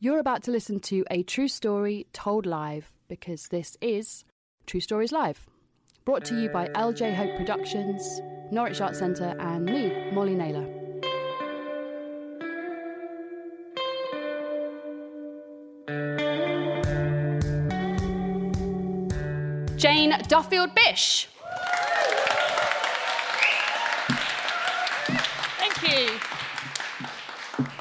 You're about to listen to a true story told live because this is True Stories Live. Brought to you by LJ Hope Productions, Norwich Arts Centre, and me, Molly Naylor. Jane Duffield Bish. Thank you.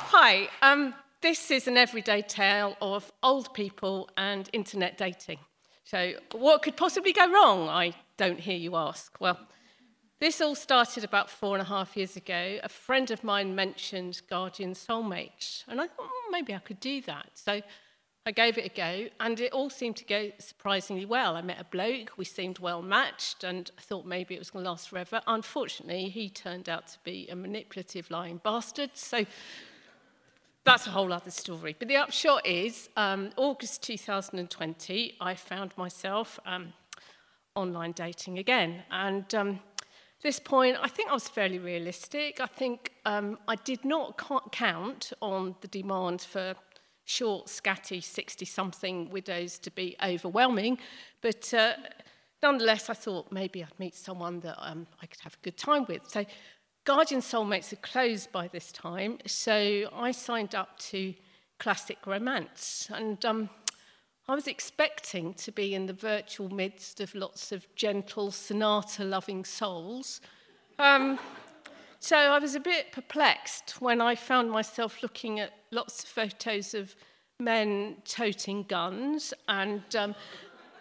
Hi, um, this is an everyday tale of old people and internet dating. So, what could possibly go wrong? I don't hear you ask. Well, this all started about four and a half years ago. A friend of mine mentioned Guardian Soulmates, and I thought oh, maybe I could do that. So, I gave it a go, and it all seemed to go surprisingly well. I met a bloke, we seemed well matched, and I thought maybe it was going to last forever. Unfortunately, he turned out to be a manipulative, lying bastard. So That's a whole other story. But the upshot is, um, August 2020, I found myself um, online dating again. And um, this point, I think I was fairly realistic. I think um, I did not count on the demand for short, scatty, 60 something widows to be overwhelming. But uh, nonetheless, I thought maybe I'd meet someone that um, I could have a good time with. So Guardian Soulmates are closed by this time, so I signed up to Classic Romance. And um, I was expecting to be in the virtual midst of lots of gentle, sonata loving souls. Um, so I was a bit perplexed when I found myself looking at lots of photos of men toting guns and um,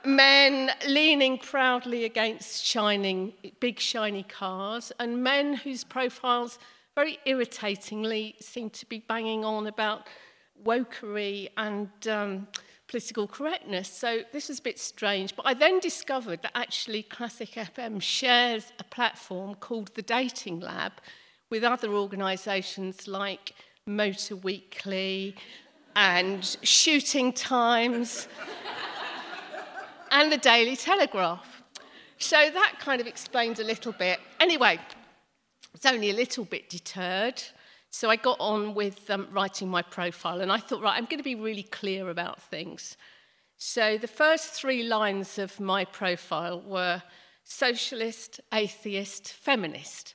men leaning proudly against shining, big shiny cars, and men whose profiles very irritatingly seem to be banging on about wokery and um, political correctness. So this was a bit strange. But I then discovered that actually Classic FM shares a platform called the Dating Lab with other organisations like Motor Weekly and Shooting Times and the Daily Telegraph. So that kind of explains a little bit. Anyway, I was only a little bit deterred. So I got on with um, writing my profile, and I thought, right, I'm going to be really clear about things. So the first three lines of my profile were socialist, atheist, feminist.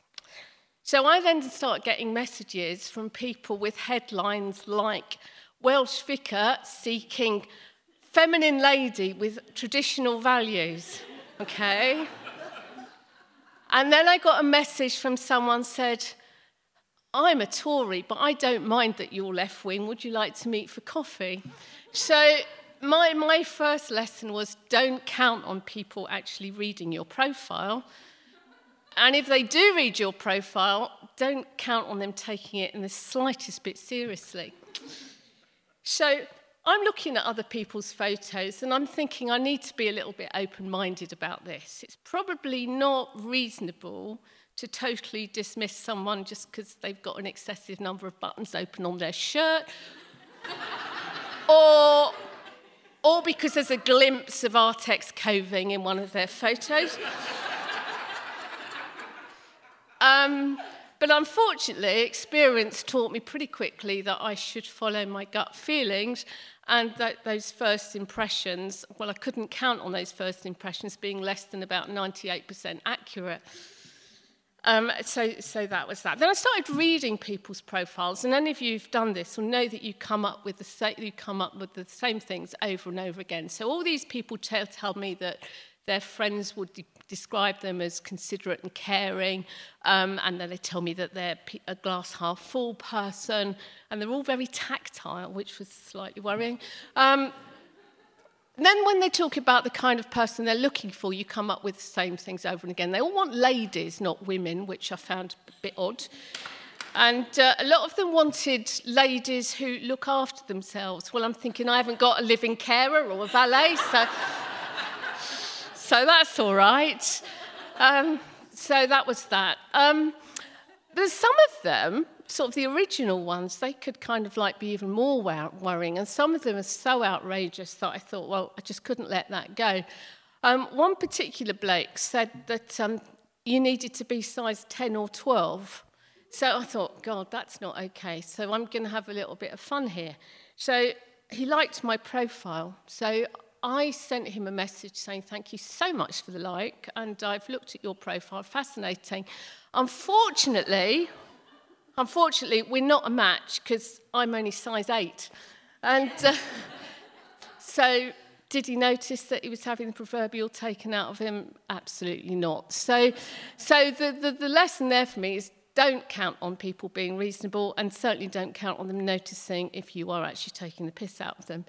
So I then start getting messages from people with headlines like Welsh vicar seeking feminine lady with traditional values, okay? And then I got a message from someone said, I'm a Tory, but I don't mind that you're left wing. Would you like to meet for coffee? So my, my first lesson was don't count on people actually reading your profile. And if they do read your profile, don't count on them taking it in the slightest bit seriously. So I'm looking at other people's photos and I'm thinking I need to be a little bit open minded about this. It's probably not reasonable to totally dismiss someone just because they've got an excessive number of buttons open on their shirt or, or because there's a glimpse of Artex coving in one of their photos. um, but unfortunately, experience taught me pretty quickly that I should follow my gut feelings and that those first impressions, well, I couldn't count on those first impressions being less than about 98% accurate. Um, so, so that was that. Then I started reading people's profiles, and any of you who've done this will know that you come up with the same, you come up with the same things over and over again. So all these people tell, tell me that their friends would de- describe them as considerate and caring, um, and then they tell me that they're a glass half full person, and they're all very tactile, which was slightly worrying. Um, then, when they talk about the kind of person they're looking for, you come up with the same things over and again. They all want ladies, not women, which I found a bit odd. And uh, a lot of them wanted ladies who look after themselves. Well, I'm thinking I haven't got a living carer or a valet, so so that's all right. Um, so that was that. Um, but some of them, sort of the original ones, they could kind of like be even more worrying. And some of them are so outrageous that I thought, well, I just couldn't let that go. Um, one particular bloke said that um, you needed to be size 10 or 12. So I thought, God, that's not okay. So I'm going to have a little bit of fun here. So he liked my profile. So I sent him a message saying, Thank you so much for the like, and I've looked at your profile, fascinating. Unfortunately, unfortunately, we're not a match because I'm only size eight. And uh, so, did he notice that he was having the proverbial taken out of him? Absolutely not. So, so the, the, the lesson there for me is don't count on people being reasonable and certainly don't count on them noticing if you are actually taking the piss out of them.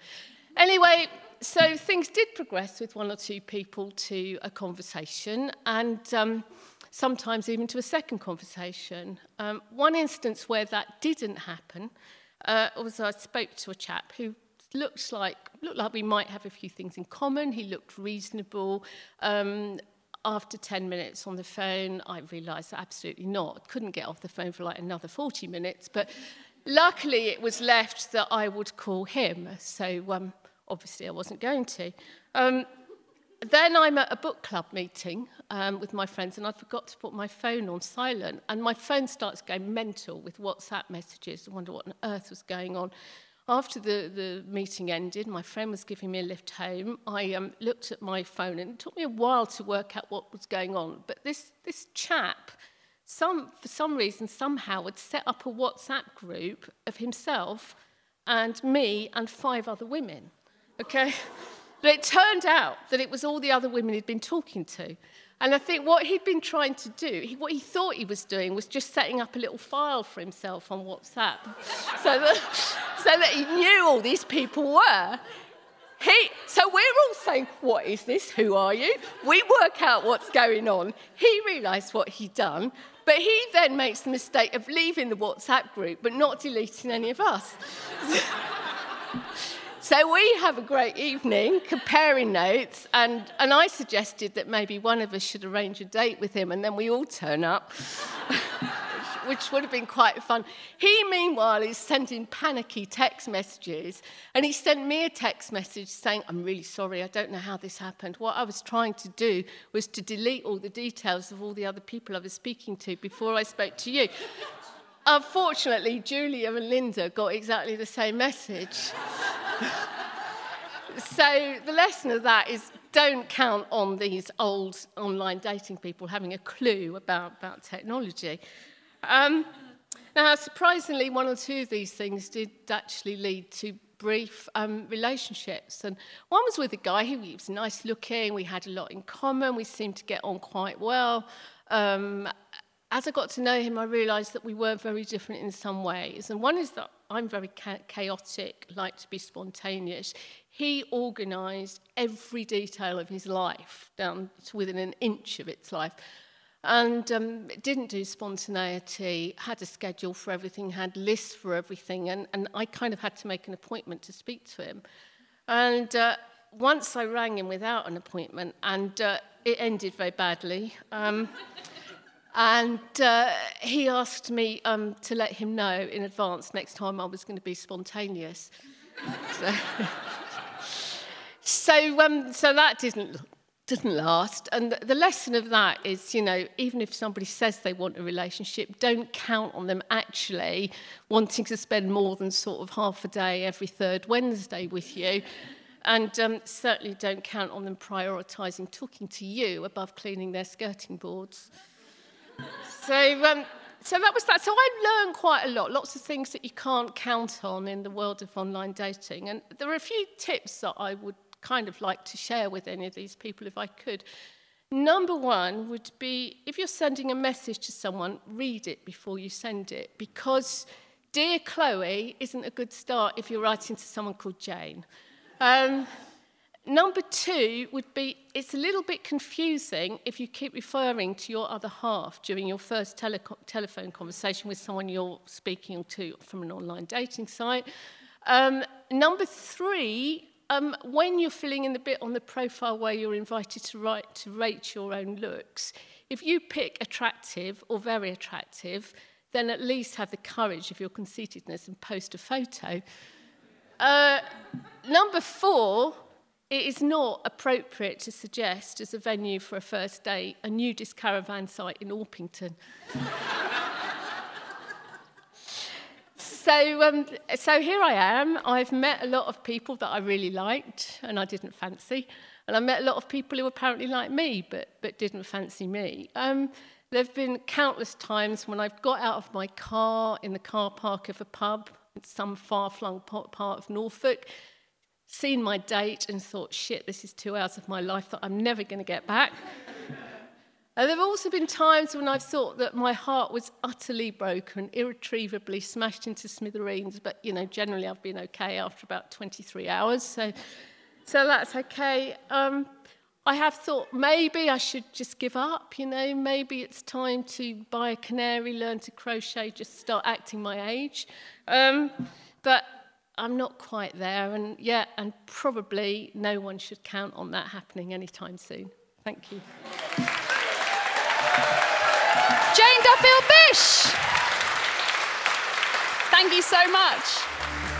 Anyway, so things did progress with one or two people to a conversation and um, sometimes even to a second conversation. Um, one instance where that didn't happen uh, was I spoke to a chap who looked like looked like we might have a few things in common. He looked reasonable. Um, after 10 minutes on the phone, I realised absolutely not. Couldn't get off the phone for like another 40 minutes, but luckily it was left that I would call him. So um, obviously I wasn't going to. Um, then I'm at a book club meeting um, with my friends, and I forgot to put my phone on silent. And my phone starts going mental with WhatsApp messages. I wonder what on earth was going on. After the, the meeting ended, my friend was giving me a lift home. I um, looked at my phone, and it took me a while to work out what was going on. But this, this chap, some, for some reason, somehow had set up a WhatsApp group of himself and me and five other women. Okay? But it turned out that it was all the other women he'd been talking to. And I think what he'd been trying to do, he, what he thought he was doing, was just setting up a little file for himself on WhatsApp so, that, so that he knew all these people were. He, so we're all saying, What is this? Who are you? We work out what's going on. He realised what he'd done, but he then makes the mistake of leaving the WhatsApp group but not deleting any of us. So we have a great evening comparing notes, and, and I suggested that maybe one of us should arrange a date with him, and then we all turn up, which would have been quite fun. He, meanwhile, is sending panicky text messages, and he sent me a text message saying, I'm really sorry, I don't know how this happened. What I was trying to do was to delete all the details of all the other people I was speaking to before I spoke to you. Unfortunately, Julia and Linda got exactly the same message. so the lesson of that is don't count on these old online dating people having a clue about, about technology. Um, now, surprisingly, one or two of these things did actually lead to brief um, relationships. And one was with a guy who was nice looking, we had a lot in common, we seemed to get on quite well. Um, as I got to know him, I realised that we were very different in some ways. And one is that I'm very chaotic, like to be spontaneous. He organised every detail of his life down to within an inch of its life. And um, didn't do spontaneity, had a schedule for everything, had lists for everything. And, and I kind of had to make an appointment to speak to him. And uh, once I rang him without an appointment, and uh, it ended very badly. Um, and uh, he asked me um, to let him know in advance next time I was going to be spontaneous. so, so, um, so that didn't, didn't last. And the lesson of that is, you know, even if somebody says they want a relationship, don't count on them actually wanting to spend more than sort of half a day every third Wednesday with you. And um, certainly don't count on them prioritising talking to you above cleaning their skirting boards so, um, so that was that. So I learned quite a lot, lots of things that you can't count on in the world of online dating. And there are a few tips that I would kind of like to share with any of these people if I could. Number one would be if you're sending a message to someone, read it before you send it because Dear Chloe isn't a good start if you're writing to someone called Jane. Um, Number two would be it's a little bit confusing if you keep referring to your other half during your first tele- telephone conversation with someone you're speaking to from an online dating site. Um, number three, um, when you're filling in the bit on the profile where you're invited to write to rate your own looks, if you pick attractive or very attractive, then at least have the courage of your conceitedness and post a photo. Uh, number four, it is not appropriate to suggest as a venue for a first date a nudist caravan site in Orpington. so, um, so here I am. I've met a lot of people that I really liked and I didn't fancy. And I met a lot of people who apparently like me but, but didn't fancy me. Um, there have been countless times when I've got out of my car in the car park of a pub in some far flung part of Norfolk, seen my date and thought, shit, this is two hours of my life that I'm never going to get back. And there have also been times when I've thought that my heart was utterly broken, irretrievably smashed into smithereens, but you know, generally I've been okay after about 23 hours, so, so that's okay. Um, I have thought maybe I should just give up, you know, maybe it's time to buy a canary, learn to crochet, just start acting my age. Um, but I'm not quite there, and yeah, and probably no one should count on that happening anytime soon. Thank you. Jane Duffield Bish! Thank you so much.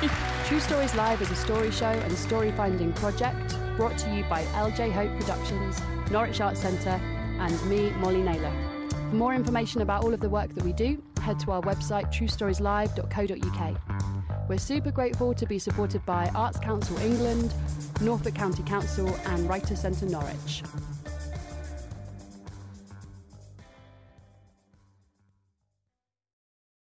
True Stories Live is a story show and story finding project brought to you by LJ Hope Productions, Norwich Arts Centre, and me, Molly Naylor. For more information about all of the work that we do, head to our website truestorieslive.co.uk. We're super grateful to be supported by Arts Council England, Norfolk County Council, and Writer Centre Norwich.